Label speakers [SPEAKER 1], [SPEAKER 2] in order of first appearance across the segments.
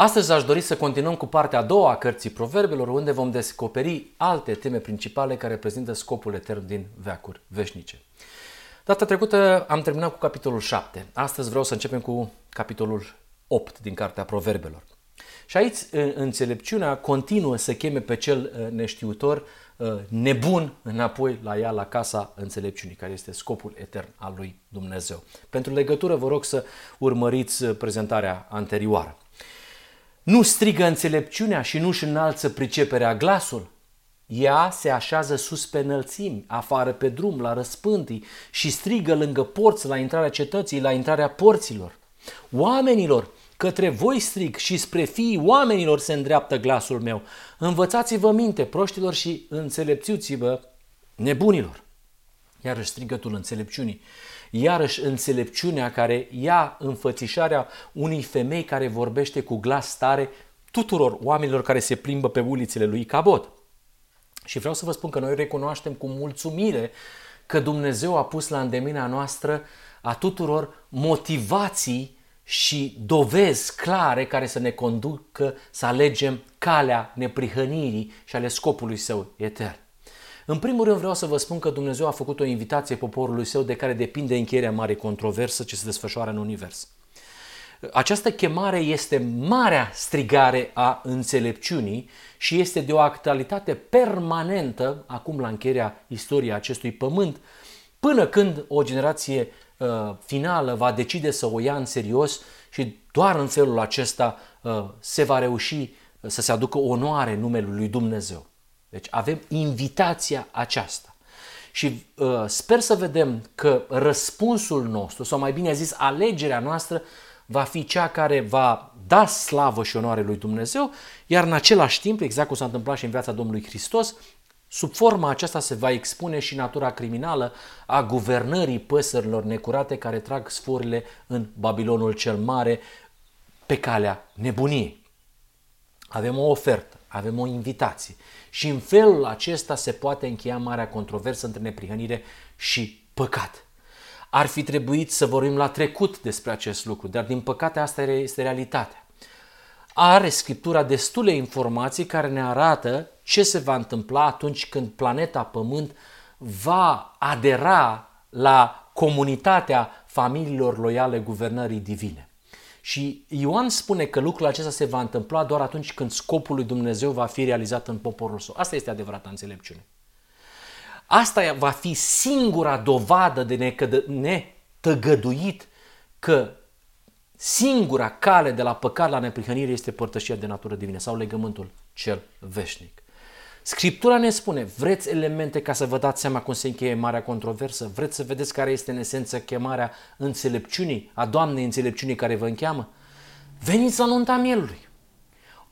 [SPEAKER 1] Astăzi aș dori să continuăm cu partea a doua a cărții Proverbelor, unde vom descoperi alte teme principale care reprezintă scopul etern din veacuri veșnice. Data trecută am terminat cu capitolul 7. Astăzi vreau să începem cu capitolul 8 din cartea Proverbelor. Și aici înțelepciunea continuă să cheme pe cel uh, neștiutor uh, nebun înapoi la ea, la casa înțelepciunii, care este scopul etern al lui Dumnezeu. Pentru legătură vă rog să urmăriți uh, prezentarea anterioară. Nu strigă înțelepciunea și nu-și înalță priceperea glasul. Ea se așează sus pe înălțimi, afară pe drum, la răspântii și strigă lângă porți la intrarea cetății, la intrarea porților. Oamenilor, către voi strig și spre fiii oamenilor se îndreaptă glasul meu. Învățați-vă minte, proștilor, și înțelepțiuți-vă nebunilor. Iarăși strigătul înțelepciunii iarăși înțelepciunea care ia înfățișarea unei femei care vorbește cu glas tare tuturor oamenilor care se plimbă pe ulițele lui Cabot. Și vreau să vă spun că noi recunoaștem cu mulțumire că Dumnezeu a pus la îndemina noastră a tuturor motivații și dovezi clare care să ne conducă să alegem calea neprihănirii și ale scopului său etern. În primul rând vreau să vă spun că Dumnezeu a făcut o invitație poporului său de care depinde încheierea mare controversă ce se desfășoară în univers. Această chemare este marea strigare a înțelepciunii și este de o actualitate permanentă, acum la încheierea istoriei acestui pământ, până când o generație uh, finală va decide să o ia în serios și doar în felul acesta uh, se va reuși să se aducă onoare numelui lui Dumnezeu. Deci avem invitația aceasta. Și uh, sper să vedem că răspunsul nostru, sau mai bine zis, alegerea noastră, va fi cea care va da slavă și onoare lui Dumnezeu, iar în același timp, exact cum s-a întâmplat și în viața Domnului Hristos, sub forma aceasta se va expune și natura criminală a guvernării păsărilor necurate care trag sforile în Babilonul cel Mare pe calea nebuniei. Avem o ofertă, avem o invitație și în felul acesta se poate încheia marea controversă între neprihănire și păcat. Ar fi trebuit să vorbim la trecut despre acest lucru, dar din păcate asta este realitatea. Are Scriptura destule informații care ne arată ce se va întâmpla atunci când planeta Pământ va adera la comunitatea familiilor loiale guvernării divine. Și Ioan spune că lucrul acesta se va întâmpla doar atunci când scopul lui Dumnezeu va fi realizat în poporul său. Asta este adevărata înțelepciune. Asta va fi singura dovadă de netăgăduit că singura cale de la păcat la neprihănire este părtășia de natură divină sau legământul cel veșnic. Scriptura ne spune, vreți elemente ca să vă dați seama cum se încheie marea controversă? Vreți să vedeți care este în esență chemarea înțelepciunii, a Doamnei înțelepciunii care vă încheamă? Veniți la nunta mielului.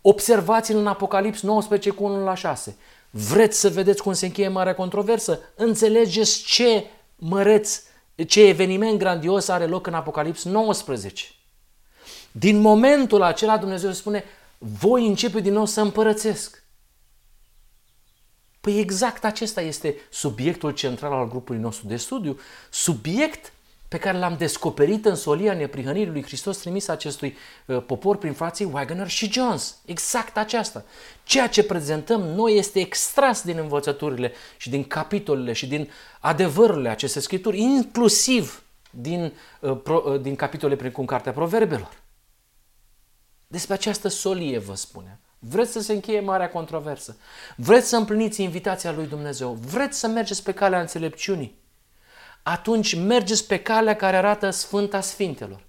[SPEAKER 1] Observați-l în Apocalips 19 cu 1 la 6. Vreți să vedeți cum se încheie marea controversă? Înțelegeți ce măreț, ce eveniment grandios are loc în Apocalips 19. Din momentul acela Dumnezeu spune, voi începe din nou să împărățesc. Păi exact acesta este subiectul central al grupului nostru de studiu, subiect pe care l-am descoperit în solia neprihănirii lui Hristos trimis acestui uh, popor prin frații Wagner și Jones. Exact aceasta. Ceea ce prezentăm noi este extras din învățăturile și din capitolele și din adevărurile acestei scripturi, inclusiv din, uh, pro, uh, din capitole precum Cartea Proverbelor. Despre această solie vă spunem. Vreți să se încheie marea controversă? Vreți să împliniți invitația lui Dumnezeu? Vreți să mergeți pe calea înțelepciunii? Atunci mergeți pe calea care arată Sfânta Sfintelor.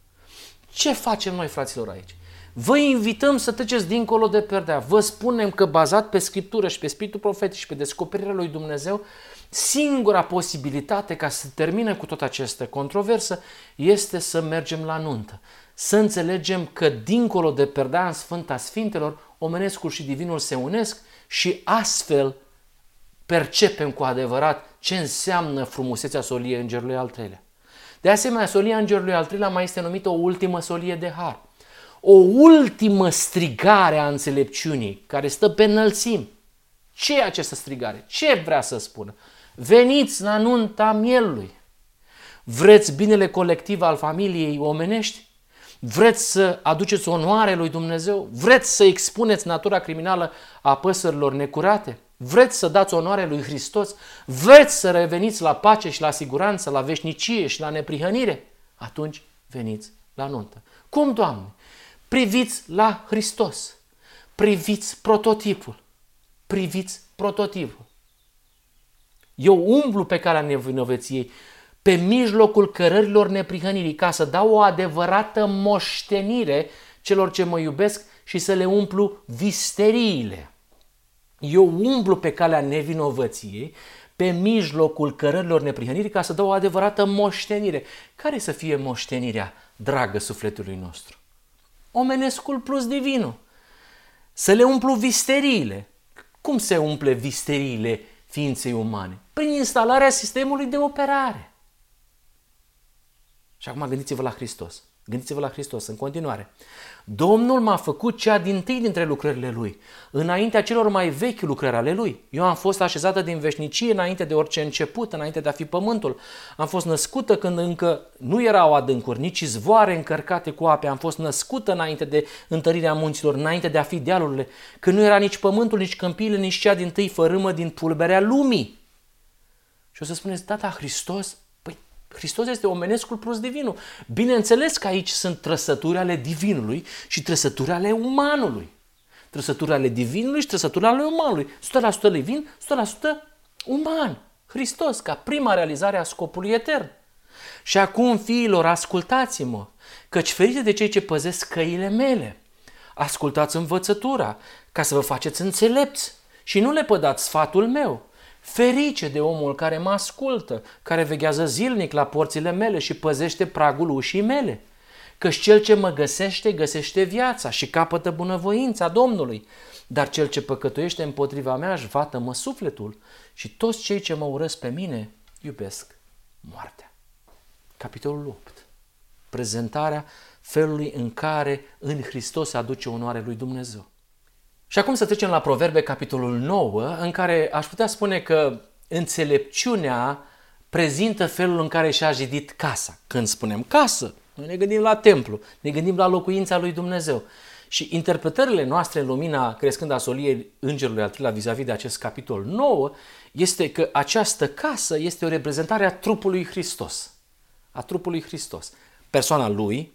[SPEAKER 1] Ce facem noi, fraților, aici? Vă invităm să treceți dincolo de perdea. Vă spunem că bazat pe Scriptură și pe Spiritul Profetic și pe descoperirea lui Dumnezeu, singura posibilitate ca să termine cu tot această controversă este să mergem la nuntă. Să înțelegem că dincolo de perdea în Sfânta Sfintelor omenescul și divinul se unesc și astfel percepem cu adevărat ce înseamnă frumusețea soliei îngerului al treilea. De asemenea, solia îngerului al treilea mai este numită o ultimă solie de har. O ultimă strigare a înțelepciunii care stă pe înălțim. Ce e această strigare? Ce vrea să spună? Veniți la nunta mielului. Vreți binele colectiv al familiei omenești? Vreți să aduceți onoare lui Dumnezeu? Vreți să expuneți natura criminală a păsărilor necurate? Vreți să dați onoare lui Hristos? Vreți să reveniți la pace și la siguranță, la veșnicie și la neprihănire? Atunci veniți la nuntă. Cum, Doamne? Priviți la Hristos. Priviți prototipul. Priviți prototipul. Eu umblu pe calea nevinovăției, pe mijlocul cărărilor neprihănirii, ca să dau o adevărată moștenire celor ce mă iubesc și să le umplu visteriile. Eu umblu pe calea nevinovăției, pe mijlocul cărărilor neprihănirii, ca să dau o adevărată moștenire. Care să fie moștenirea, dragă sufletului nostru? Omenescul plus divinul. Să le umplu visteriile. Cum se umple visteriile ființei umane? Prin instalarea sistemului de operare. Și acum gândiți-vă la Hristos. Gândiți-vă la Hristos în continuare. Domnul m-a făcut cea din tâi dintre lucrările Lui, înaintea celor mai vechi lucrări ale Lui. Eu am fost așezată din veșnicie înainte de orice început, înainte de a fi pământul. Am fost născută când încă nu erau adâncuri, nici zvoare încărcate cu ape. Am fost născută înainte de întărirea munților, înainte de a fi dealurile, când nu era nici pământul, nici câmpiile, nici cea din tâi fărâmă din pulberea lumii. Și o să spuneți, da, Hristos Hristos este omenescul plus divinul. Bineînțeles că aici sunt trăsături ale divinului și trăsături ale umanului. Trăsături ale divinului și trăsături ale umanului. 100% divin, 100% uman. Hristos, ca prima realizare a scopului etern. Și acum, fiilor, ascultați-mă, căci ferite de cei ce păzesc căile mele. Ascultați învățătura, ca să vă faceți înțelepți și nu le pădați sfatul meu, Ferice de omul care mă ascultă, care veghează zilnic la porțile mele și păzește pragul ușii mele. Căci cel ce mă găsește, găsește viața și capătă bunăvoința Domnului. Dar cel ce păcătuiește împotriva mea își vată mă sufletul și toți cei ce mă urăsc pe mine iubesc moartea. Capitolul 8. Prezentarea felului în care în Hristos se aduce onoare lui Dumnezeu. Și acum să trecem la Proverbe, capitolul 9, în care aș putea spune că înțelepciunea prezintă felul în care și-a zidit casa. Când spunem casă, noi ne gândim la templu, ne gândim la locuința lui Dumnezeu. Și interpretările noastre în lumina crescând a soliei Îngerului al treilea vis-a-vis de acest capitol 9 este că această casă este o reprezentare a trupului Hristos. A trupului Hristos. Persoana lui,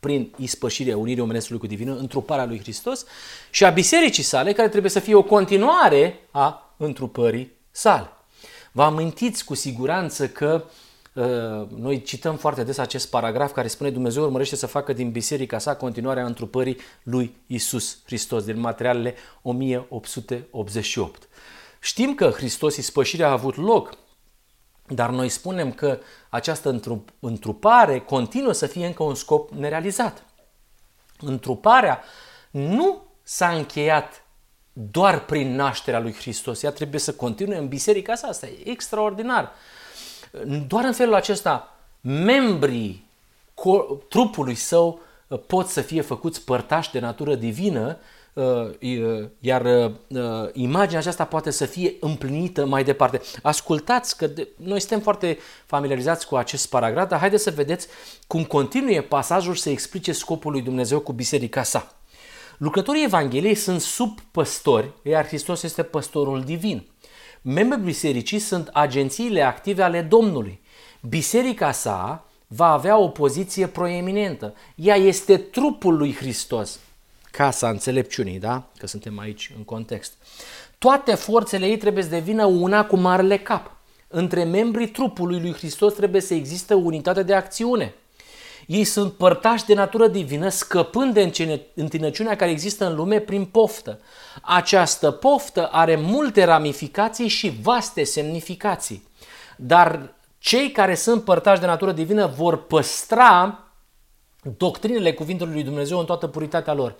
[SPEAKER 1] prin ispășirea unirii omenescului cu divină, întruparea lui Hristos și a bisericii sale, care trebuie să fie o continuare a întrupării sale. Vă amintiți cu siguranță că uh, noi cităm foarte des acest paragraf care spune Dumnezeu urmărește să facă din biserica sa continuarea întrupării lui Isus Hristos, din materialele 1888. Știm că Hristos ispășirea a avut loc dar noi spunem că această întrupare continuă să fie încă un scop nerealizat. Întruparea nu s-a încheiat doar prin nașterea lui Hristos. Ea trebuie să continue în biserica sa. Asta e extraordinar. Doar în felul acesta, membrii trupului său pot să fie făcuți părtași de natură divină Uh, iar uh, imaginea aceasta poate să fie împlinită mai departe. Ascultați că de, noi suntem foarte familiarizați cu acest paragraf, dar haideți să vedeți cum continuă pasajul să explice scopul lui Dumnezeu cu biserica sa. Lucrătorii Evangheliei sunt sub păstori, iar Hristos este păstorul divin. Membrii bisericii sunt agențiile active ale Domnului. Biserica sa va avea o poziție proeminentă. Ea este trupul lui Hristos casa înțelepciunii, da? Că suntem aici în context. Toate forțele ei trebuie să devină una cu marele cap. Între membrii trupului lui Hristos trebuie să existe unitate de acțiune. Ei sunt părtași de natură divină, scăpând de întinăciunea care există în lume prin poftă. Această poftă are multe ramificații și vaste semnificații. Dar cei care sunt părtași de natură divină vor păstra doctrinele cuvintului lui Dumnezeu în toată puritatea lor.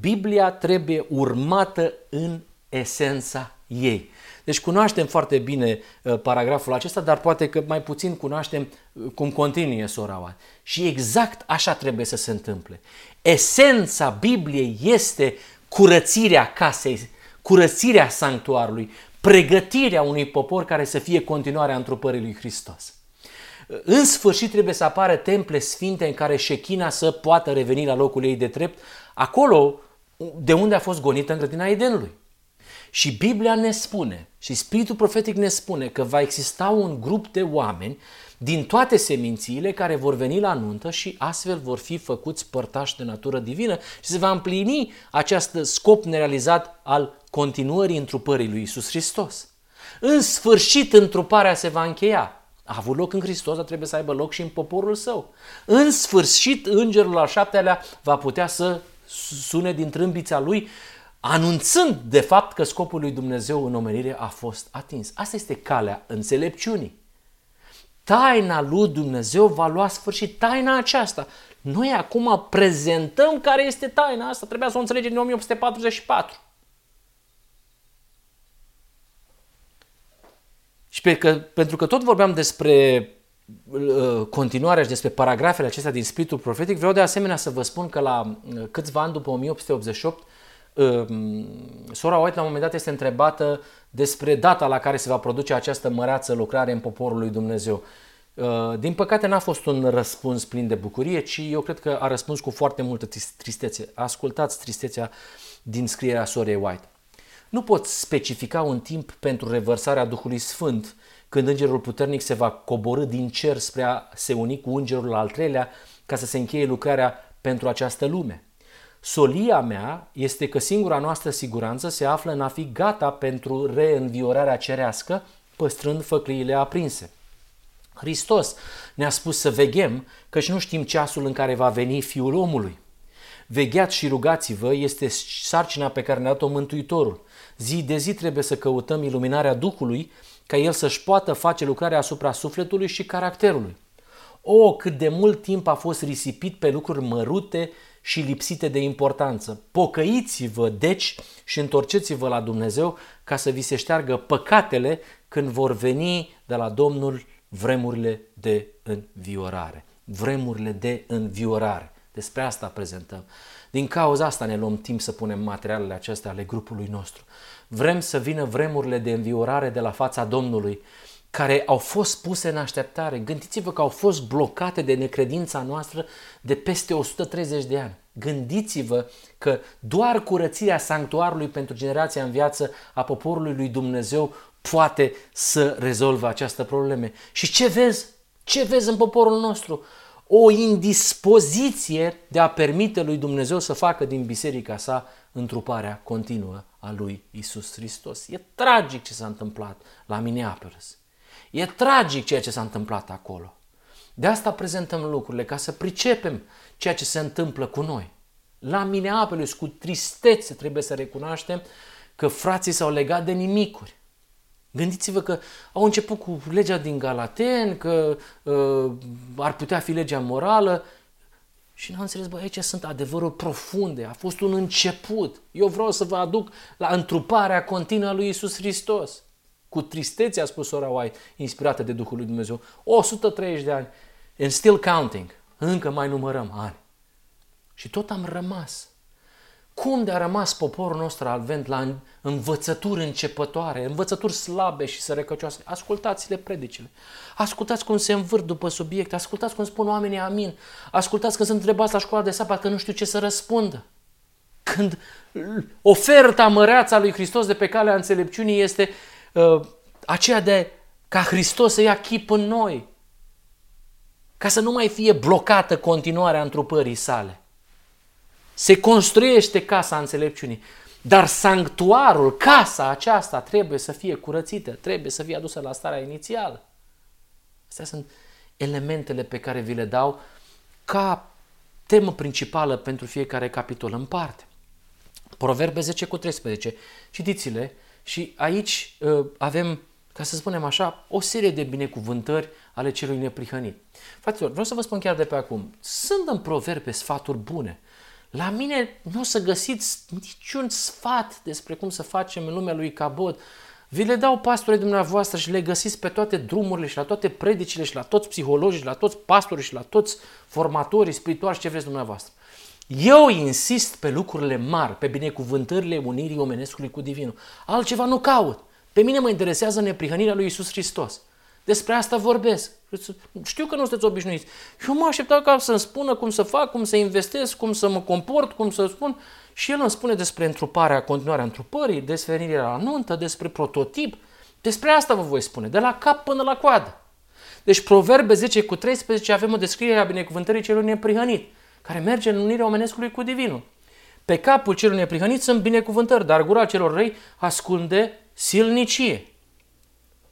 [SPEAKER 1] Biblia trebuie urmată în esența ei. Deci cunoaștem foarte bine uh, paragraful acesta, dar poate că mai puțin cunoaștem uh, cum continuă soraua. Și exact așa trebuie să se întâmple. Esența Bibliei este curățirea casei, curățirea sanctuarului, pregătirea unui popor care să fie continuarea întrupării lui Hristos. În sfârșit trebuie să apară temple sfinte în care șechina să poată reveni la locul ei de drept, acolo de unde a fost gonită în grădina Edenului. Și Biblia ne spune, și Spiritul Profetic ne spune că va exista un grup de oameni din toate semințiile care vor veni la nuntă și astfel vor fi făcuți părtași de natură divină și se va împlini acest scop nerealizat al continuării întrupării lui Isus Hristos. În sfârșit, întruparea se va încheia. A avut loc în Hristos, dar trebuie să aibă loc și în poporul său. În sfârșit, îngerul al șaptelea va putea să sune din trâmbița lui, anunțând de fapt că scopul lui Dumnezeu în omenire a fost atins. Asta este calea înțelepciunii. Taina lui Dumnezeu va lua sfârșit. Taina aceasta. Noi acum prezentăm care este taina asta. Trebuia să o înțelegem din 1844. Și pe că, pentru că tot vorbeam despre uh, continuarea și despre paragrafele acestea din Spiritul Profetic, vreau de asemenea să vă spun că la uh, câțiva ani după 1888, uh, sora White la un moment dat este întrebată despre data la care se va produce această măreață lucrare în poporul lui Dumnezeu. Din păcate n-a fost un răspuns plin de bucurie, ci eu cred că a răspuns cu foarte multă tristețe. Ascultați tristețea din scrierea sorei White. Nu poți specifica un timp pentru revărsarea Duhului Sfânt, când îngerul puternic se va coborâ din cer spre a se uni cu îngerul al treilea ca să se încheie lucrarea pentru această lume. Solia mea este că singura noastră siguranță se află în a fi gata pentru reînviorarea cerească, păstrând făcliile aprinse. Hristos ne-a spus să veghem, căci nu știm ceasul în care va veni Fiul omului. Vegheați și rugați-vă este sarcina pe care ne-a dat-o Mântuitorul. Zi de zi trebuie să căutăm iluminarea Duhului ca El să-și poată face lucrarea asupra sufletului și caracterului. O, cât de mult timp a fost risipit pe lucruri mărute și lipsite de importanță. Pocăiți-vă, deci, și întorceți-vă la Dumnezeu ca să vi se șteargă păcatele când vor veni de la Domnul vremurile de înviorare. Vremurile de înviorare. Despre asta prezentăm. Din cauza asta ne luăm timp să punem materialele acestea ale grupului nostru. Vrem să vină vremurile de înviorare de la fața Domnului, care au fost puse în așteptare. Gândiți-vă că au fost blocate de necredința noastră de peste 130 de ani. Gândiți-vă că doar curățirea sanctuarului pentru generația în viață a poporului lui Dumnezeu poate să rezolve această probleme. Și ce vezi? Ce vezi în poporul nostru? O indispoziție de a permite lui Dumnezeu să facă din biserica sa întruparea continuă a lui Isus Hristos. E tragic ce s-a întâmplat la Minneapolis. E tragic ceea ce s-a întâmplat acolo. De asta prezentăm lucrurile, ca să pricepem ceea ce se întâmplă cu noi. La Minneapolis, cu tristețe, trebuie să recunoaștem că frații s-au legat de nimicuri. Gândiți-vă că au început cu legea din Galaten, că uh, ar putea fi legea morală și n-am înțeles, bă, aici sunt adevăruri profunde, a fost un început. Eu vreau să vă aduc la întruparea continuă a lui Isus Hristos. Cu tristețe, a spus sora White, inspirată de Duhul lui Dumnezeu. 130 de ani, and still counting. Încă mai numărăm ani. Și tot am rămas cum de a rămas poporul nostru advent la învățături începătoare, învățături slabe și sărăcăcioase? Ascultați-le predicile. Ascultați cum se învârt după subiecte. Ascultați cum spun oamenii amin. Ascultați când sunt întrebați la școala de sabat că nu știu ce să răspundă. Când oferta măreața lui Hristos de pe calea înțelepciunii este uh, aceea de ca Hristos să ia chip în noi. Ca să nu mai fie blocată continuarea întrupării sale. Se construiește casa înțelepciunii. Dar sanctuarul, casa aceasta trebuie să fie curățită, trebuie să fie adusă la starea inițială. Astea sunt elementele pe care vi le dau ca temă principală pentru fiecare capitol în parte. Proverbe 10 cu 13. Citiți-le și aici uh, avem, ca să spunem așa, o serie de binecuvântări ale celui neprihănit. Fraților, vreau să vă spun chiar de pe acum, sunt în proverbe sfaturi bune, la mine nu o să găsiți niciun sfat despre cum să facem în lumea lui Cabot. Vi le dau pastorii dumneavoastră și le găsiți pe toate drumurile și la toate predicile și la toți psihologii și la toți pastorii și la toți formatorii spirituali și ce vreți dumneavoastră. Eu insist pe lucrurile mari, pe binecuvântările unirii omenescului cu divinul. Altceva nu caut. Pe mine mă interesează neprihănirea lui Isus Hristos. Despre asta vorbesc. Știu că nu sunteți obișnuiți. Eu mă așteptam ca să-mi spună cum să fac, cum să investesc, cum să mă comport, cum să spun. Și el îmi spune despre întruparea, continuarea întrupării, despre venirea la nuntă, despre prototip. Despre asta vă voi spune, de la cap până la coadă. Deci Proverbe 10 cu 13 avem o descriere a binecuvântării celui neprihănit, care merge în unirea omenescului cu divinul. Pe capul celor neprihănit sunt binecuvântări, dar gura celor răi ascunde silnicie.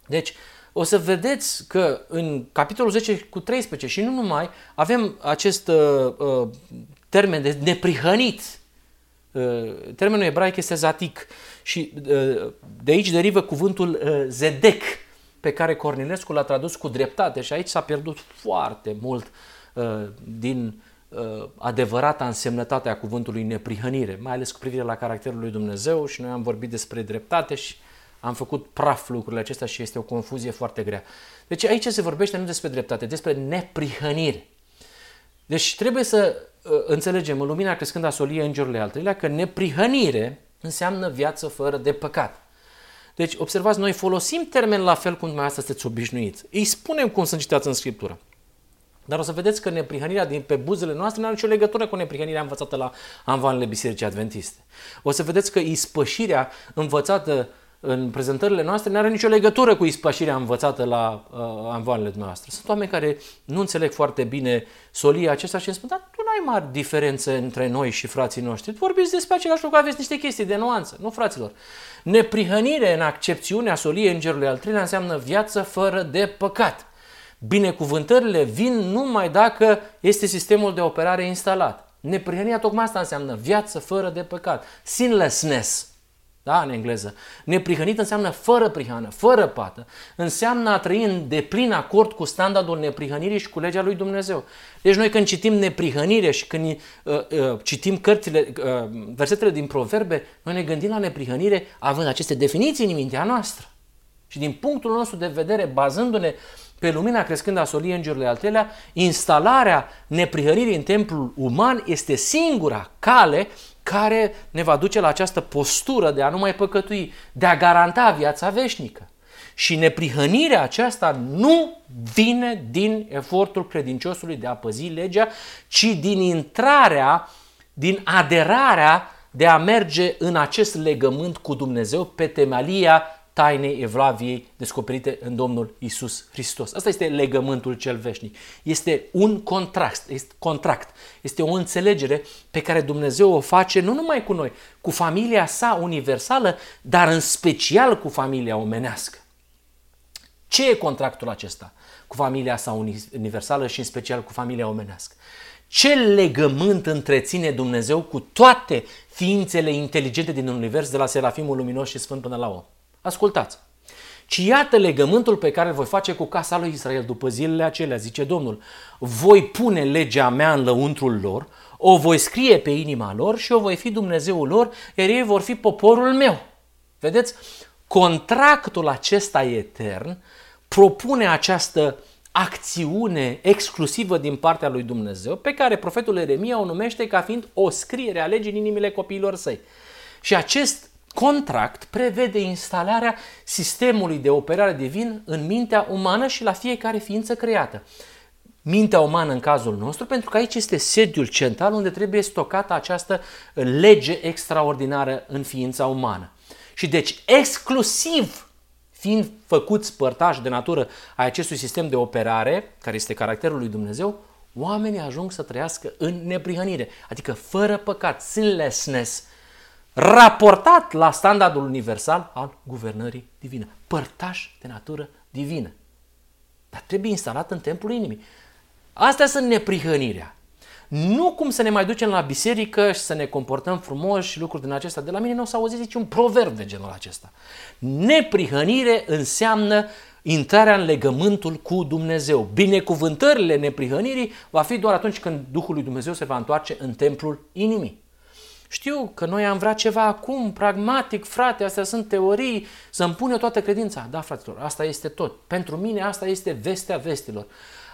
[SPEAKER 1] Deci, o să vedeți că în capitolul 10 cu 13 și nu numai, avem acest uh, uh, termen de neprihănit. Uh, termenul ebraic este zatic și uh, de aici derivă cuvântul uh, zedec, pe care Cornilescu l-a tradus cu dreptate și aici s-a pierdut foarte mult uh, din uh, adevărata însemnătate a cuvântului neprihănire, mai ales cu privire la caracterul lui Dumnezeu și noi am vorbit despre dreptate și am făcut praf lucrurile acestea și este o confuzie foarte grea. Deci aici se vorbește nu despre dreptate, despre neprihănire. Deci trebuie să uh, înțelegem în lumina crescând a solie îngerurile al treilea că neprihănire înseamnă viață fără de păcat. Deci, observați, noi folosim termen la fel cum dumneavoastră sunteți obișnuiți. Îi spunem cum sunt citați în Scriptură. Dar o să vedeți că neprihănirea din pe buzele noastre nu are nicio legătură cu neprihănirea învățată la anvanele Bisericii Adventiste. O să vedeți că ispășirea învățată în prezentările noastre nu are nicio legătură cu ispășirea învățată la uh, anvoanele noastre. Sunt oameni care nu înțeleg foarte bine solia acesta și îmi spun, dar tu nu ai mari diferențe între noi și frații noștri. Vorbiți despre același lucru, aveți niște chestii de nuanță, nu fraților. Neprihănire în accepțiunea soliei îngerului al treilea înseamnă viață fără de păcat. Binecuvântările vin numai dacă este sistemul de operare instalat. Neprihănirea tocmai asta înseamnă viață fără de păcat. Sinlessness da, în engleză. Neprihănit înseamnă fără prihană, fără pată. Înseamnă a trăi în deplin acord cu standardul neprihănirii și cu legea lui Dumnezeu. Deci noi când citim neprihănire și când uh, uh, citim cărțile, uh, versetele din proverbe, noi ne gândim la neprihănire având aceste definiții în mintea noastră. Și din punctul nostru de vedere, bazându-ne pe lumina crescând a soliei îngerului al treilea, instalarea neprihănirii în templul uman este singura cale care ne va duce la această postură de a nu mai păcătui, de a garanta viața veșnică. Și neprihănirea aceasta nu vine din efortul credinciosului de a păzi legea, ci din intrarea, din aderarea de a merge în acest legământ cu Dumnezeu pe temalia tainei Evlaviei descoperite în Domnul Isus Hristos. Asta este legământul cel veșnic. Este un contract, este, contract, este o înțelegere pe care Dumnezeu o face nu numai cu noi, cu familia sa universală, dar în special cu familia omenească. Ce e contractul acesta cu familia sa universală și în special cu familia omenească? Ce legământ întreține Dumnezeu cu toate ființele inteligente din univers, de la Serafimul Luminos și Sfânt până la om? Ascultați! Ci iată legământul pe care îl voi face cu casa lui Israel după zilele acelea, zice Domnul. Voi pune legea mea în lăuntrul lor, o voi scrie pe inima lor și o voi fi Dumnezeul lor, iar ei vor fi poporul meu. Vedeți? Contractul acesta etern propune această acțiune exclusivă din partea lui Dumnezeu, pe care profetul Eremia o numește ca fiind o scriere a legii în inimile copiilor săi. Și acest contract prevede instalarea sistemului de operare divin în mintea umană și la fiecare ființă creată. Mintea umană în cazul nostru, pentru că aici este sediul central unde trebuie stocată această lege extraordinară în ființa umană. Și deci exclusiv fiind făcuți părtași de natură a acestui sistem de operare, care este caracterul lui Dumnezeu, oamenii ajung să trăiască în neprihănire, adică fără păcat, sinlessness, raportat la standardul universal al guvernării divine. Părtaș de natură divină. Dar trebuie instalat în templul inimii. Astea sunt neprihănirea. Nu cum să ne mai ducem la biserică și să ne comportăm frumos și lucruri din acestea. De la mine nu o să auziți niciun proverb de genul acesta. Neprihănire înseamnă intrarea în legământul cu Dumnezeu. Binecuvântările neprihănirii va fi doar atunci când Duhul lui Dumnezeu se va întoarce în templul inimii. Știu că noi am vrea ceva acum, pragmatic, frate, astea sunt teorii, să-mi pun eu toată credința. Da, fraților, asta este tot. Pentru mine asta este vestea vestilor.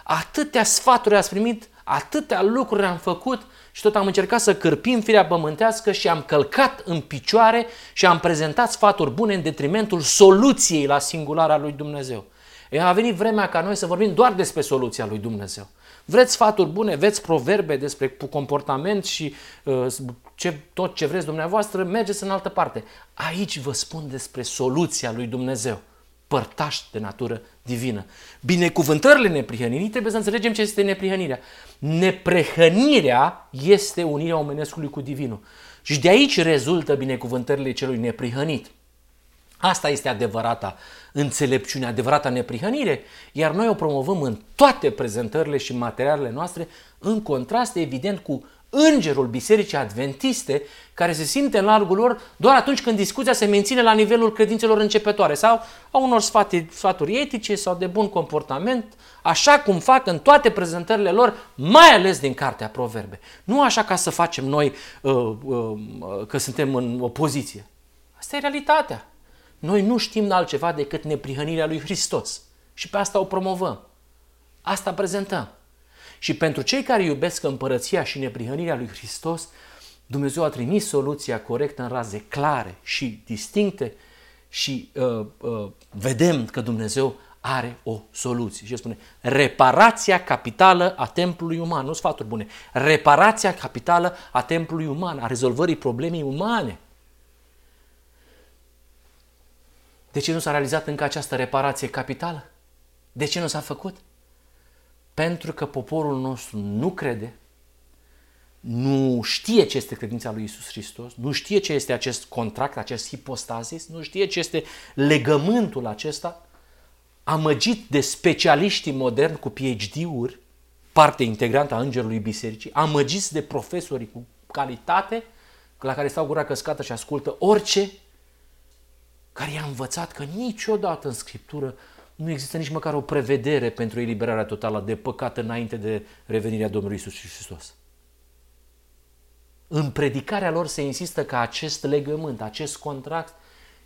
[SPEAKER 1] Atâtea sfaturi ați primit, atâtea lucruri am făcut și tot am încercat să cârpim firea pământească și am călcat în picioare și am prezentat sfaturi bune în detrimentul soluției la singulara lui Dumnezeu. E a venit vremea ca noi să vorbim doar despre soluția lui Dumnezeu. Vreți sfaturi bune, veți proverbe despre comportament și uh, ce, tot ce vreți dumneavoastră, mergeți în altă parte. Aici vă spun despre soluția lui Dumnezeu părtași de natură divină. Binecuvântările neprihănirii trebuie să înțelegem ce este neprihănirea. Neprihănirea este unirea omenescului cu divinul. Și de aici rezultă binecuvântările celui neprihănit. Asta este adevărata înțelepciune, adevărata neprihănire, iar noi o promovăm în toate prezentările și materialele noastre, în contrast evident cu îngerul Bisericii Adventiste, care se simte în largul lor doar atunci când discuția se menține la nivelul credințelor începătoare sau a unor sfaturi, sfaturi etice sau de bun comportament, așa cum fac în toate prezentările lor, mai ales din Cartea Proverbe. Nu așa ca să facem noi uh, uh, că suntem în opoziție. Asta e realitatea. Noi nu știm altceva decât neprihănirea lui Hristos. Și pe asta o promovăm. Asta prezentăm. Și pentru cei care iubesc împărăția și neprihănirea lui Hristos, Dumnezeu a trimis soluția corectă în raze clare și distincte și uh, uh, vedem că Dumnezeu are o soluție. Și el spune, reparația capitală a templului uman, nu sfaturi bune, reparația capitală a templului uman, a rezolvării problemei umane. De ce nu s-a realizat încă această reparație capitală? De ce nu s-a făcut? Pentru că poporul nostru nu crede, nu știe ce este credința lui Isus Hristos, nu știe ce este acest contract, acest hipostazis, nu știe ce este legământul acesta, amăgit de specialiștii moderni cu PhD-uri, parte integrantă a Îngerului Bisericii, amăgiți de profesori cu calitate, la care stau gura căscată și ascultă orice, care i-a învățat că niciodată în Scriptură nu există nici măcar o prevedere pentru eliberarea totală de păcat înainte de revenirea Domnului Isus Hristos. În predicarea lor se insistă că acest legământ, acest contract,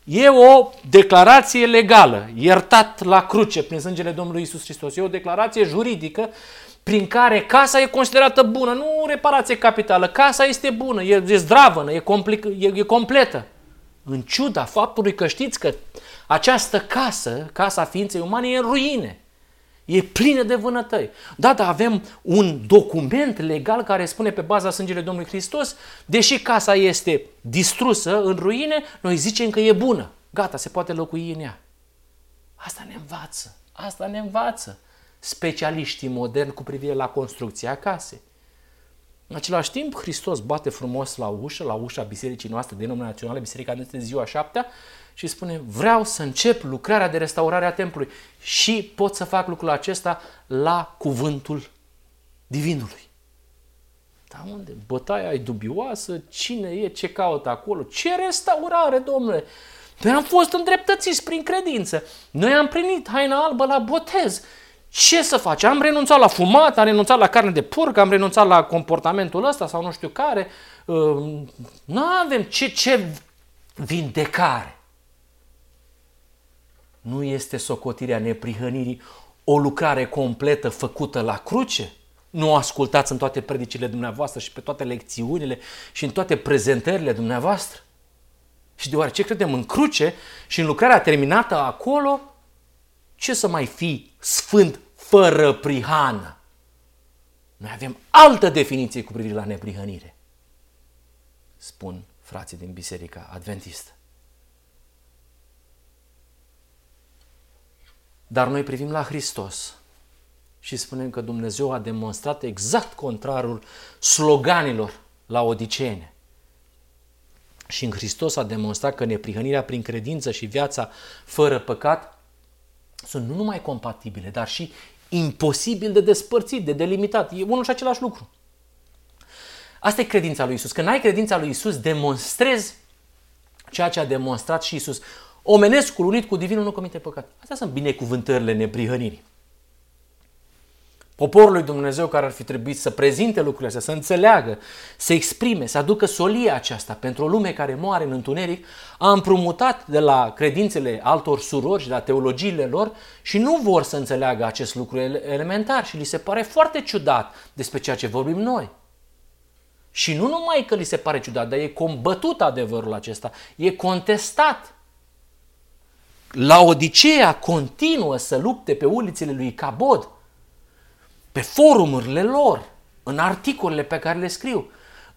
[SPEAKER 1] e o declarație legală, iertat la cruce prin sângele Domnului Isus Hristos. E o declarație juridică prin care casa e considerată bună, nu reparație capitală. Casa este bună, e, e zdravănă, e, complic, e, e completă. În ciuda faptului că știți că această casă, casa ființei umane, e în ruine. E plină de vânătăi. Da, dar avem un document legal care spune pe baza sângele Domnului Hristos, deși casa este distrusă, în ruine, noi zicem că e bună. Gata, se poate locui în ea. Asta ne învață. Asta ne învață specialiștii moderni cu privire la construcția casei. În același timp, Hristos bate frumos la ușă, la ușa bisericii noastre denominaționale, Biserica de ziua șaptea, și spune, vreau să încep lucrarea de restaurare a templului și pot să fac lucrul acesta la cuvântul divinului. Dar unde? Bătaia e dubioasă, cine e, ce caută acolo, ce restaurare, domnule! Noi am fost îndreptățiți prin credință. Noi am primit haina albă la botez. Ce să faci? Am renunțat la fumat, am renunțat la carne de porc, am renunțat la comportamentul ăsta sau nu știu care. Nu avem ce, ce vindecare. Nu este socotirea neprihănirii o lucrare completă făcută la cruce? Nu ascultați în toate predicile dumneavoastră și pe toate lecțiunile și în toate prezentările dumneavoastră? Și deoarece credem în cruce și în lucrarea terminată acolo, ce să mai fi sfânt fără prihană? Noi avem altă definiție cu privire la neprihănire, spun frații din Biserica Adventistă. Dar noi privim la Hristos și spunem că Dumnezeu a demonstrat exact contrarul sloganilor la Odicene. Și în Hristos a demonstrat că neprihănirea prin credință și viața fără păcat sunt nu numai compatibile, dar și imposibil de despărțit, de delimitat. E unul și același lucru. Asta e credința lui Isus. Când ai credința lui Isus, demonstrezi ceea ce a demonstrat și Isus. Omenescul unit cu divinul nu comite păcat. Astea sunt binecuvântările neprihănirii. Poporul lui Dumnezeu care ar fi trebuit să prezinte lucrurile astea, să înțeleagă, să exprime, să aducă solia aceasta pentru o lume care moare în întuneric, a împrumutat de la credințele altor surori și de la teologiile lor și nu vor să înțeleagă acest lucru elementar și li se pare foarte ciudat despre ceea ce vorbim noi. Și nu numai că li se pare ciudat, dar e combătut adevărul acesta, e contestat la Odiseea continuă să lupte pe ulițele lui Cabod, pe forumurile lor, în articolele pe care le scriu,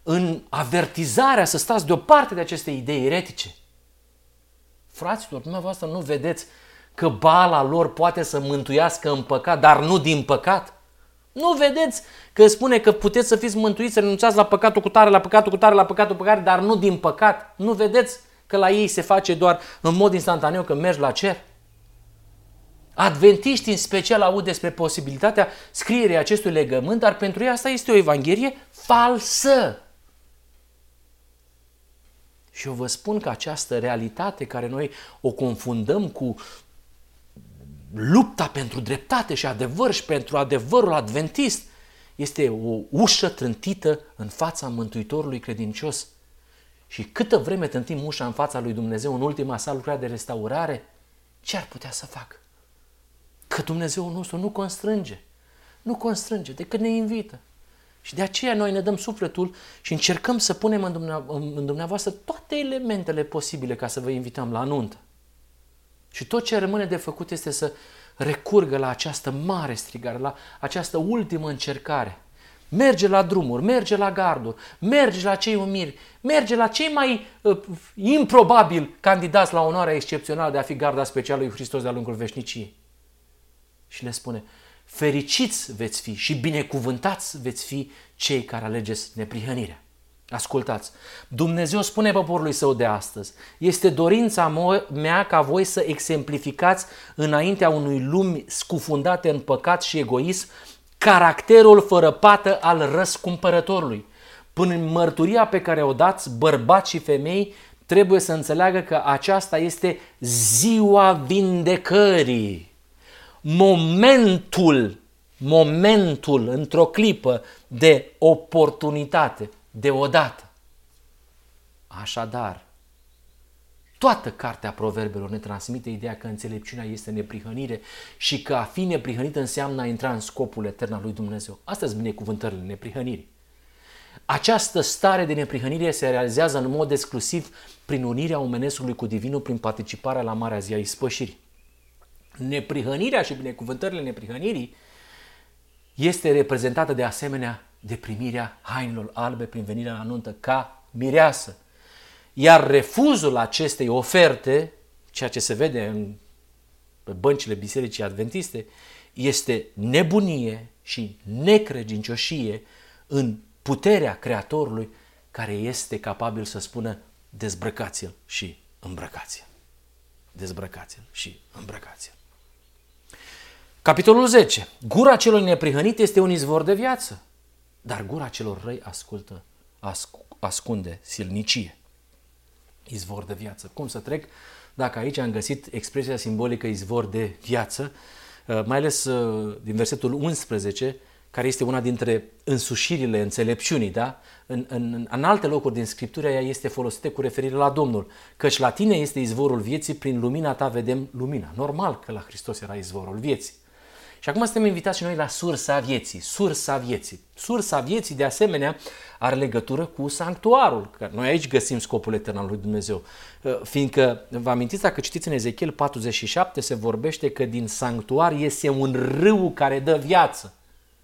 [SPEAKER 1] în avertizarea să stați deoparte de aceste idei eretice. Fraților, dumneavoastră nu vedeți că bala lor poate să mântuiască în păcat, dar nu din păcat? Nu vedeți că spune că puteți să fiți mântuiți, să renunțați la păcatul cu tare, la păcatul cu tare, la păcatul cu tare, dar nu din păcat? Nu vedeți că la ei se face doar în mod instantaneu că mergi la cer? Adventiștii în special aud despre posibilitatea scrierii acestui legământ, dar pentru ei asta este o evanghelie falsă. Și eu vă spun că această realitate care noi o confundăm cu lupta pentru dreptate și adevăr și pentru adevărul adventist este o ușă trântită în fața Mântuitorului credincios. Și câtă vreme tântim ușa în fața lui Dumnezeu în ultima sa lucrare de restaurare, ce ar putea să facă? Că Dumnezeu nostru nu constrânge. Nu constrânge, decât ne invită. Și de aceea noi ne dăm sufletul și încercăm să punem în dumneavoastră toate elementele posibile ca să vă invităm la nuntă. Și tot ce rămâne de făcut este să recurgă la această mare strigare, la această ultimă încercare. Merge la drumuri, merge la garduri, merge la cei umiri, merge la cei mai uh, improbabil candidați la onoarea excepțională de a fi garda specială lui Hristos de-a lungul veșniciei. Și le spune, fericiți veți fi și binecuvântați veți fi cei care alegeți neprihănirea. Ascultați, Dumnezeu spune poporului său de astăzi, este dorința mea ca voi să exemplificați înaintea unui lumi scufundate în păcat și egoism caracterul fără pată al răscumpărătorului. Până în mărturia pe care o dați, bărbați și femei, trebuie să înțeleagă că aceasta este ziua vindecării. Momentul, momentul într-o clipă de oportunitate deodată. Așadar, toată cartea proverbelor ne transmite ideea că înțelepciunea este neprihănire și că a fi neprihănit înseamnă a intra în scopul etern al lui Dumnezeu. Astea sunt binecuvântările neprihănirii. Această stare de neprihănire se realizează în mod exclusiv prin unirea omenescului cu divinul, prin participarea la Marea Zi a Ispășirii. Neprihănirea și binecuvântările neprihănirii este reprezentată de asemenea de primirea hainelor albe prin venirea la nuntă ca mireasă. Iar refuzul acestei oferte, ceea ce se vede în pe băncile bisericii adventiste, este nebunie și necredincioșie în puterea Creatorului care este capabil să spună dezbrăcați-l și îmbrăcați-l. Dezbrăcați-l și îmbrăcați-l. Capitolul 10. Gura celor neprihănit este un izvor de viață dar gura celor răi ascultă, asc- ascunde silnicie. Izvor de viață. Cum să trec dacă aici am găsit expresia simbolică izvor de viață, uh, mai ales uh, din versetul 11, care este una dintre însușirile înțelepciunii, da? În, în, în alte locuri din Scriptură ea este folosită cu referire la Domnul, căci la tine este izvorul vieții, prin lumina ta vedem lumina. Normal că la Hristos era izvorul vieții. Și acum suntem invitați și noi la sursa vieții, sursa vieții. Sursa vieții, de asemenea, are legătură cu sanctuarul, că noi aici găsim scopul etern al lui Dumnezeu. Uh, fiindcă, vă amintiți, dacă citiți în Ezechiel 47, se vorbește că din sanctuar iese un râu care dă viață,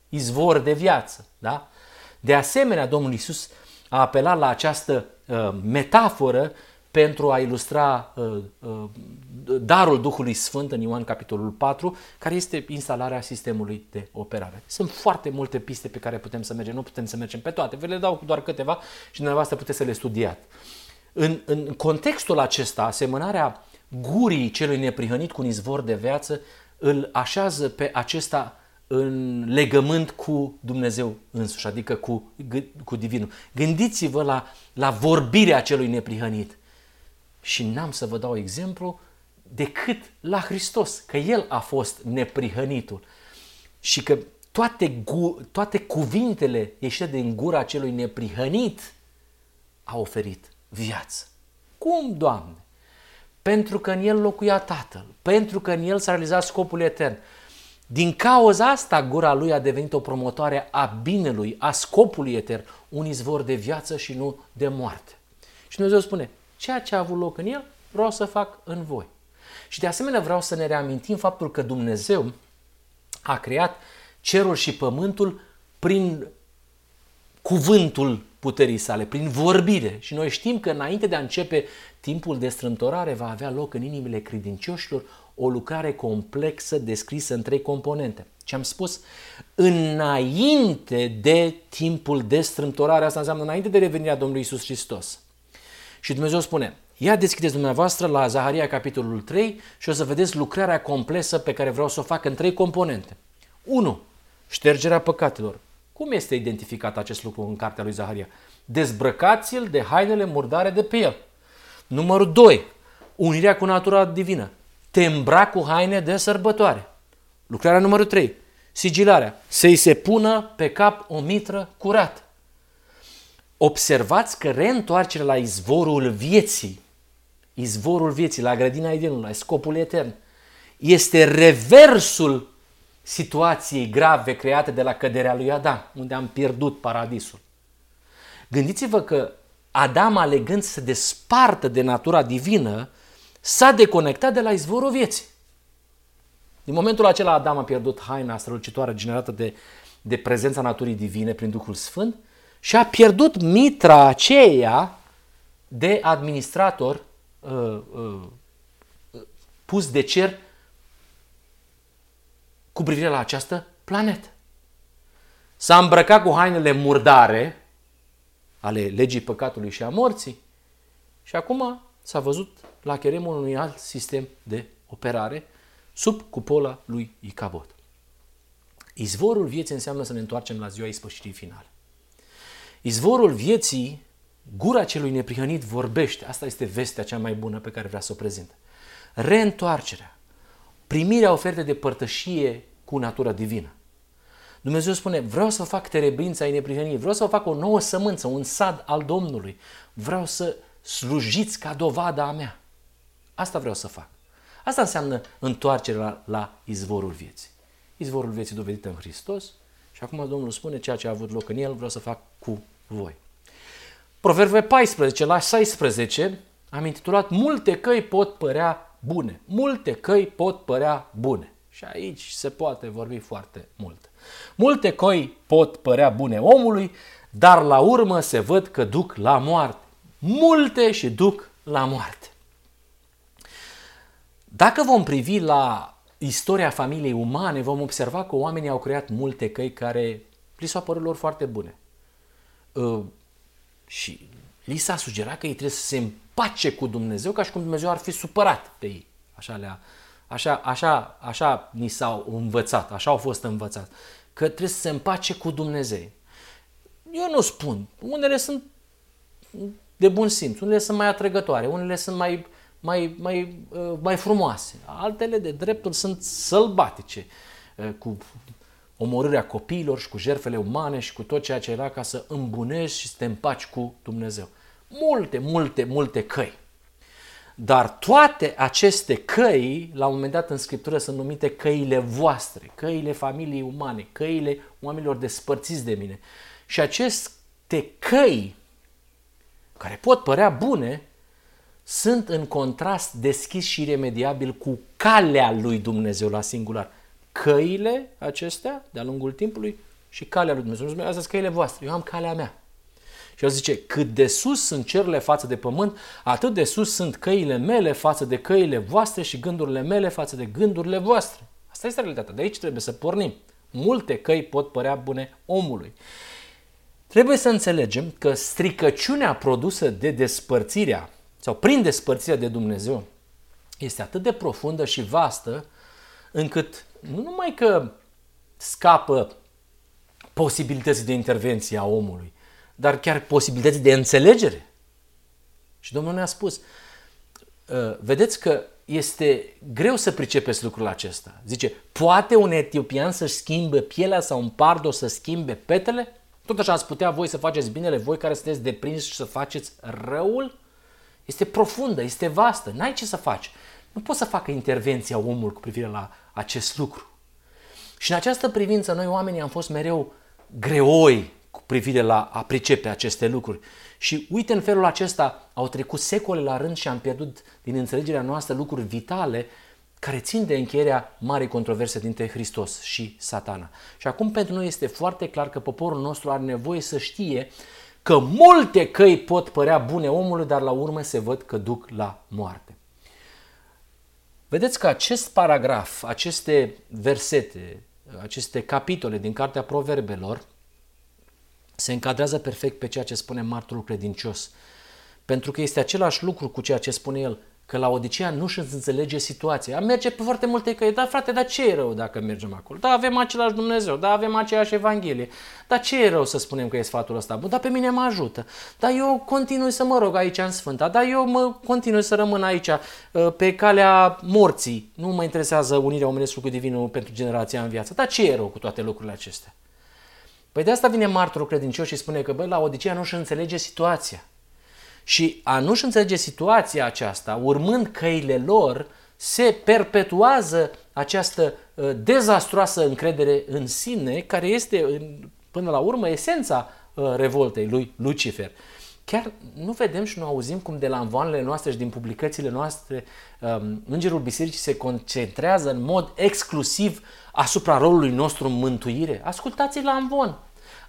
[SPEAKER 1] izvor de viață. Da? De asemenea, Domnul Isus a apelat la această uh, metaforă pentru a ilustra uh, uh, darul Duhului Sfânt în Ioan capitolul 4, care este instalarea sistemului de operare. Sunt foarte multe piste pe care putem să mergem, nu putem să mergem pe toate, vă le dau doar câteva și dumneavoastră puteți să le studiați. În, în contextul acesta, asemănarea gurii celui neprihănit cu un izvor de viață îl așează pe acesta în legământ cu Dumnezeu însuși, adică cu, cu Divinul. Gândiți-vă la, la vorbirea celui neprihănit și n-am să vă dau exemplu decât la Hristos, că El a fost neprihănitul și că toate, gu, toate cuvintele ieșite din gura celui neprihănit a oferit viață. Cum, Doamne? Pentru că în El locuia Tatăl, pentru că în El s-a realizat scopul etern. Din cauza asta, gura lui a devenit o promotoare a binelui, a scopului etern, un izvor de viață și nu de moarte. Și Dumnezeu spune, ceea ce a avut loc în el, vreau să fac în voi. Și de asemenea vreau să ne reamintim faptul că Dumnezeu a creat cerul și pământul prin cuvântul puterii sale, prin vorbire. Și noi știm că înainte de a începe timpul de strâmtorare va avea loc în inimile credincioșilor o lucrare complexă descrisă în trei componente. Ce am spus? Înainte de timpul de strâmtorare, asta înseamnă înainte de revenirea Domnului Isus Hristos. Și Dumnezeu spune, ia deschideți dumneavoastră la Zaharia capitolul 3 și o să vedeți lucrarea complexă pe care vreau să o fac în trei componente. 1. Ștergerea păcatelor. Cum este identificat acest lucru în cartea lui Zaharia? Dezbrăcați-l de hainele murdare de pe el. Numărul 2. Unirea cu natura divină. Te îmbrac cu haine de sărbătoare. Lucrarea numărul 3. Sigilarea. Să-i se pună pe cap o mitră curată. Observați că reîntoarcerea la izvorul vieții, izvorul vieții, la grădina Edenului, la scopul etern, este reversul situației grave create de la căderea lui Adam, unde am pierdut paradisul. Gândiți-vă că Adam, alegând să se despartă de natura divină, s-a deconectat de la izvorul vieții. Din momentul acela Adam a pierdut haina strălucitoare generată de, de prezența naturii divine prin Duhul Sfânt și a pierdut mitra aceea de administrator uh, uh, pus de cer cu privire la această planetă. S-a îmbrăcat cu hainele murdare ale legii păcatului și a morții și acum s-a văzut la cheremul unui alt sistem de operare sub cupola lui Icabod. Izvorul vieții înseamnă să ne întoarcem la ziua ispășirii finale. Izvorul vieții, gura celui neprihănit vorbește. Asta este vestea cea mai bună pe care vrea să o prezint. Reîntoarcerea, primirea oferte de părtășie cu natura divină. Dumnezeu spune, vreau să fac terebința ai neprihănirii, vreau să fac o nouă sămânță, un sad al Domnului. Vreau să slujiți ca dovada a mea. Asta vreau să fac. Asta înseamnă întoarcerea la, la izvorul vieții. Izvorul vieții dovedit în Hristos și acum Domnul spune ceea ce a avut loc în el, vreau să fac cu voi. Proverbe 14 la 16 am intitulat Multe căi pot părea bune. Multe căi pot părea bune. Și aici se poate vorbi foarte mult. Multe căi pot părea bune omului, dar la urmă se văd că duc la moarte. Multe și duc la moarte. Dacă vom privi la istoria familiei umane, vom observa că oamenii au creat multe căi care li s-au părut lor foarte bune. Uh, și li s-a sugerat că ei trebuie să se împace cu Dumnezeu ca și cum Dumnezeu ar fi supărat pe ei. Așa, le-a, așa, așa, așa ni s-au învățat, așa au fost învățați. Că trebuie să se împace cu Dumnezeu. Eu nu spun. Unele sunt de bun simț, unele sunt mai atrăgătoare, unele sunt mai, mai, mai, uh, mai frumoase. Altele de dreptul sunt sălbatice, uh, cu omorârea copiilor și cu jertfele umane și cu tot ceea ce era ca să îmbunești și să te împaci cu Dumnezeu. Multe, multe, multe căi. Dar toate aceste căi, la un moment dat în Scriptură, sunt numite căile voastre, căile familiei umane, căile oamenilor despărțiți de mine. Și aceste căi, care pot părea bune, sunt în contrast deschis și iremediabil cu calea lui Dumnezeu la singular căile acestea de-a lungul timpului și calea lui Dumnezeu. Asta sunt căile voastre, eu am calea mea. Și el zice, cât de sus sunt cerurile față de pământ, atât de sus sunt căile mele față de căile voastre și gândurile mele față de gândurile voastre. Asta este realitatea. De aici trebuie să pornim. Multe căi pot părea bune omului. Trebuie să înțelegem că stricăciunea produsă de despărțirea sau prin despărțirea de Dumnezeu este atât de profundă și vastă încât nu numai că scapă posibilității de intervenție a omului, dar chiar posibilității de înțelegere. Și Domnul ne-a spus, ă, vedeți că este greu să pricepeți lucrul acesta. Zice, poate un etiopian să-și schimbe pielea sau un pardo să schimbe petele? Tot așa ați putea voi să faceți binele, voi care sunteți deprinși și să faceți răul? Este profundă, este vastă, n-ai ce să faci. Nu poți să facă intervenția omului cu privire la acest lucru. Și în această privință noi oamenii am fost mereu greoi cu privire la a pricepe aceste lucruri. Și uite, în felul acesta au trecut secole la rând și am pierdut din înțelegerea noastră lucruri vitale care țin de încheierea marii controverse dintre Hristos și satana. Și acum pentru noi este foarte clar că poporul nostru are nevoie să știe că multe căi pot părea bune omului, dar la urmă se văd că duc la moarte. Vedeți că acest paragraf, aceste versete, aceste capitole din Cartea Proverbelor se încadrează perfect pe ceea ce spune martorul credincios. Pentru că este același lucru cu ceea ce spune el că la Odiseea nu și înțelege situația. Merge pe foarte multe căi. Da, frate, dar ce e rău dacă mergem acolo? Da, avem același Dumnezeu, da, avem aceeași Evanghelie. Dar ce e rău să spunem că e sfatul ăsta? Bun, dar pe mine mă ajută. Dar eu continui să mă rog aici în Sfânta. Dar eu mă continui să rămân aici uh, pe calea morții. Nu mă interesează unirea omenescului cu divinul pentru generația în viață. Dar ce e rău cu toate lucrurile acestea? Păi de asta vine martorul credincios și spune că, bă, la Odiseea nu-și înțelege situația. Și a nu-și înțelege situația aceasta, urmând căile lor, se perpetuează această uh, dezastroasă încredere în sine, care este, până la urmă, esența uh, revoltei lui Lucifer. Chiar nu vedem și nu auzim cum de la învoanele noastre și din publicațiile noastre um, Îngerul Bisericii se concentrează în mod exclusiv asupra rolului nostru în mântuire. Ascultați la învon!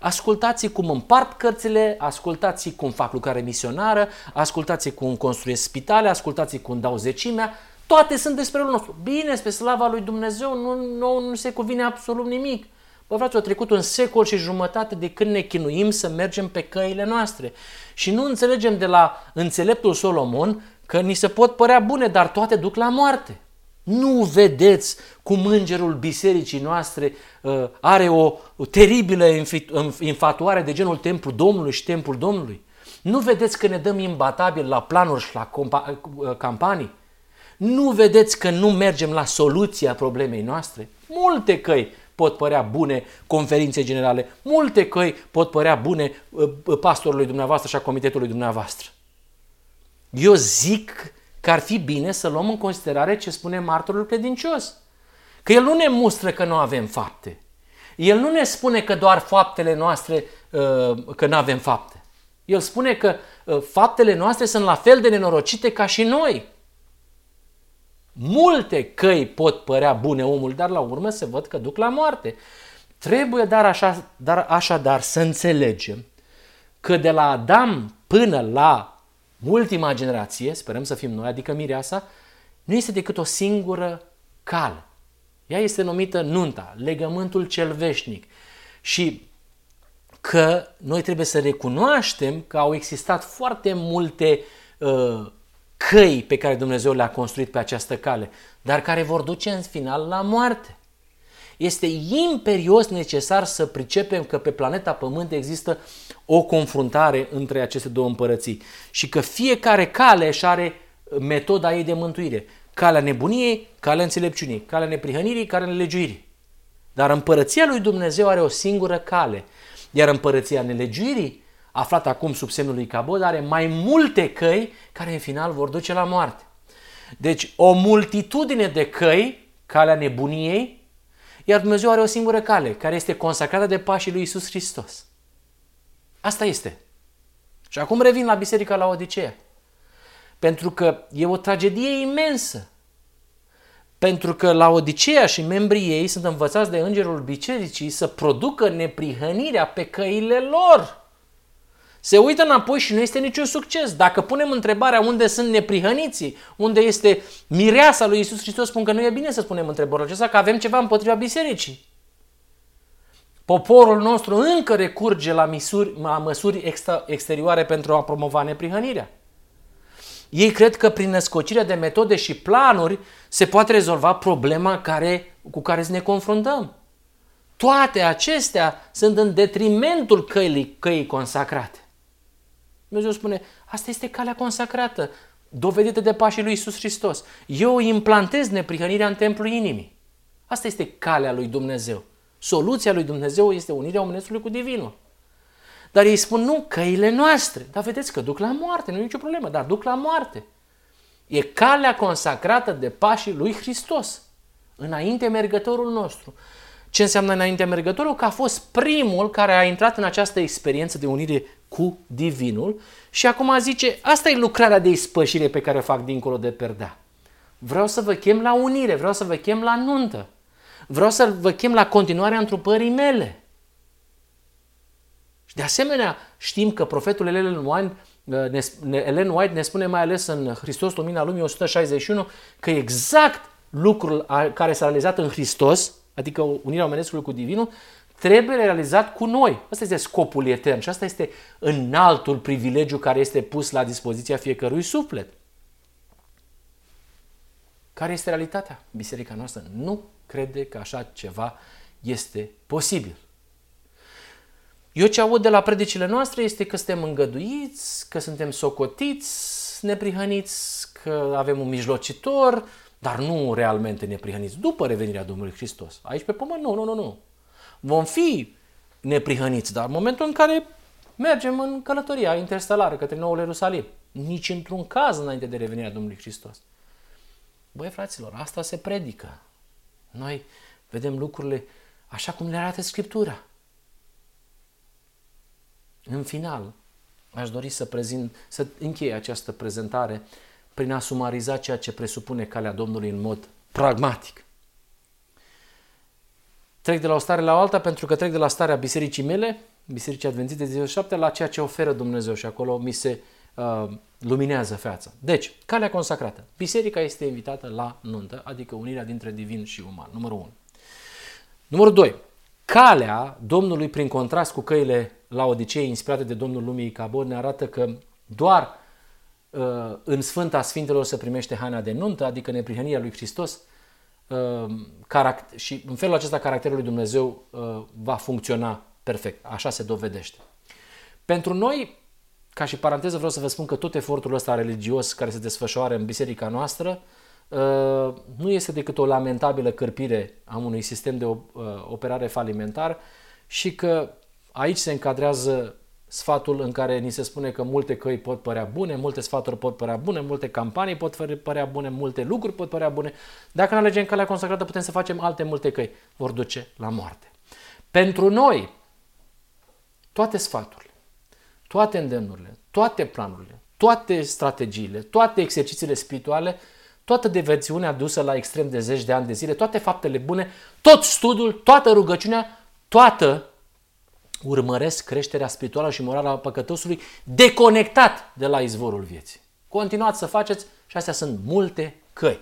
[SPEAKER 1] Ascultați cum împart cărțile, ascultați cum fac lucrare misionară, ascultați cum construiesc spitale, ascultați cum dau zecimea, toate sunt despre rolul nostru. Bine, spre slava lui Dumnezeu, nu, nu, nu se cuvine absolut nimic. Bă, frate, a trecut un secol și jumătate de când ne chinuim să mergem pe căile noastre. Și nu înțelegem de la înțeleptul Solomon că ni se pot părea bune, dar toate duc la moarte. Nu vedeți cum îngerul bisericii noastre uh, are o, o teribilă infatuare de genul templu Domnului și templul Domnului? Nu vedeți că ne dăm imbatabil la planuri și la uh, campanii? Nu vedeți că nu mergem la soluția problemei noastre? Multe căi pot părea bune conferințe generale, multe căi pot părea bune uh, pastorului dumneavoastră și a comitetului dumneavoastră. Eu zic că ar fi bine să luăm în considerare ce spune martorul credincios. Că el nu ne mustră că nu avem fapte. El nu ne spune că doar faptele noastre, uh, că nu avem fapte. El spune că uh, faptele noastre sunt la fel de nenorocite ca și noi. Multe căi pot părea bune omul, dar la urmă se văd că duc la moarte. Trebuie dar, așa, dar așadar să înțelegem că de la Adam până la ultima generație, sperăm să fim noi, adică mireasa, nu este decât o singură cale. Ea este numită nunta, legământul cel veșnic. Și că noi trebuie să recunoaștem că au existat foarte multe uh, căi pe care Dumnezeu le-a construit pe această cale, dar care vor duce în final la moarte. Este imperios necesar să pricepem că pe planeta Pământ există o confruntare între aceste două împărății și că fiecare cale își are metoda ei de mântuire. Calea nebuniei, calea înțelepciunii, calea neprihănirii, calea nelegiuirii. Dar împărăția lui Dumnezeu are o singură cale. Iar împărăția nelegiuirii, aflată acum sub semnul lui Cabod, are mai multe căi care în final vor duce la moarte. Deci o multitudine de căi, calea nebuniei, iar Dumnezeu are o singură cale, care este consacrată de pașii lui Isus Hristos. Asta este. Și acum revin la Biserica la Odiseea. Pentru că e o tragedie imensă. Pentru că la Odiseea și membrii ei sunt învățați de îngerul bisericii să producă neprihănirea pe căile lor se uită înapoi și nu este niciun succes. Dacă punem întrebarea unde sunt neprihăniții, unde este mireasa lui Isus Hristos, spun că nu e bine să spunem întrebarea acesta, că avem ceva împotriva bisericii. Poporul nostru încă recurge la, misuri, la măsuri extra, exterioare pentru a promova neprihănirea. Ei cred că prin născocirea de metode și planuri se poate rezolva problema care, cu care ne confruntăm. Toate acestea sunt în detrimentul căii, căii consacrate. Dumnezeu spune, asta este calea consacrată, dovedită de pașii lui Isus Hristos. Eu implantez neprihănirea în templul inimii. Asta este calea lui Dumnezeu. Soluția lui Dumnezeu este unirea omenescului cu divinul. Dar ei spun, nu, căile noastre. Dar vedeți că duc la moarte, nu e nicio problemă, dar duc la moarte. E calea consacrată de pașii lui Hristos. Înainte mergătorul nostru. Ce înseamnă înaintea mergătorul? Că a fost primul care a intrat în această experiență de unire cu Divinul și acum zice, asta e lucrarea de ispășire pe care o fac dincolo de perdea. Vreau să vă chem la unire, vreau să vă chem la nuntă. Vreau să vă chem la continuarea întrupării mele. Și de asemenea, știm că profetul Ellen White, uh, ne, Ellen White ne spune mai ales în Hristos Lumina Lumii 161 că exact lucrul care s-a realizat în Hristos, adică unirea omenescului cu Divinul, trebuie realizat cu noi. Asta este scopul etern și asta este înaltul privilegiu care este pus la dispoziția fiecărui suflet. Care este realitatea? Biserica noastră nu crede că așa ceva este posibil. Eu ce aud de la predicile noastre este că suntem îngăduiți, că suntem socotiți, neprihăniți, că avem un mijlocitor, dar nu realmente neprihăniți după revenirea Domnului Hristos. Aici pe pământ, nu, nu, nu, nu. Vom fi neprihăniți, dar în momentul în care mergem în călătoria interstelară către Noul Ierusalim, nici într-un caz înainte de revenirea Domnului Hristos. Băi, fraților, asta se predică. Noi vedem lucrurile așa cum le arată Scriptura. În final, aș dori să, prezint, să închei această prezentare prin a sumariza ceea ce presupune calea Domnului în mod pragmatic. Trec de la o stare la o alta pentru că trec de la starea bisericii mele, Bisericii Adventiste de 7, la ceea ce oferă Dumnezeu și acolo mi se uh, luminează fața. Deci, calea consacrată. Biserica este invitată la nuntă, adică unirea dintre divin și uman. Numărul 1. Numărul 2. Calea Domnului, prin contrast cu căile la Odisee inspirate de Domnul Lumii Cabot, ne arată că doar uh, în Sfânta Sfintelor se primește haina de nuntă, adică neprihănirea lui Hristos, uh, și în felul acesta caracterul lui Dumnezeu uh, va funcționa perfect. Așa se dovedește. Pentru noi, ca și paranteză vreau să vă spun că tot efortul ăsta religios care se desfășoară în biserica noastră uh, nu este decât o lamentabilă cărpire a unui sistem de uh, operare falimentar și că aici se încadrează sfatul în care ni se spune că multe căi pot părea bune, multe sfaturi pot părea bune, multe campanii pot părea bune, multe lucruri pot părea bune. Dacă nu alegem calea consacrată, putem să facem alte multe căi. Vor duce la moarte. Pentru noi, toate sfaturile, toate îndemnurile, toate planurile, toate strategiile, toate exercițiile spirituale, toată deversiunea adusă la extrem de zeci de ani de zile, toate faptele bune, tot studiul, toată rugăciunea, toată urmăresc creșterea spirituală și morală a păcătosului deconectat de la izvorul vieții. Continuați să faceți și astea sunt multe căi.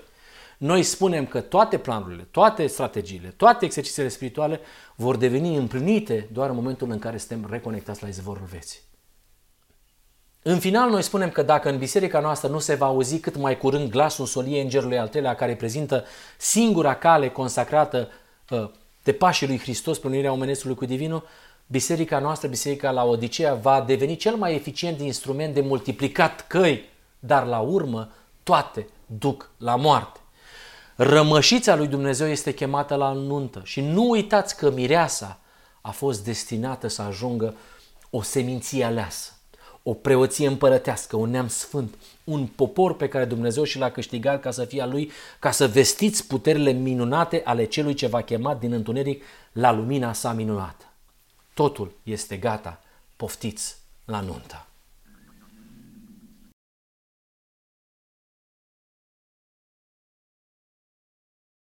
[SPEAKER 1] Noi spunem că toate planurile, toate strategiile, toate exercițiile spirituale vor deveni împlinite doar în momentul în care suntem reconectați la izvorul vieții. În final, noi spunem că dacă în biserica noastră nu se va auzi cât mai curând glasul soliei îngerului al treilea care prezintă singura cale consacrată uh, de pașii lui Hristos pe unirea omenescului cu divinul, biserica noastră, biserica la Odisea, va deveni cel mai eficient instrument de multiplicat căi, dar la urmă toate duc la moarte. Rămășița lui Dumnezeu este chemată la nuntă și nu uitați că mireasa a fost destinată să ajungă o seminție aleasă, o preoție împărătească, un neam sfânt, un popor pe care Dumnezeu și l-a câștigat ca să fie a lui, ca să vestiți puterile minunate ale celui ce va chema din întuneric la lumina sa minunată. Totul este gata, poftiți la nuntă.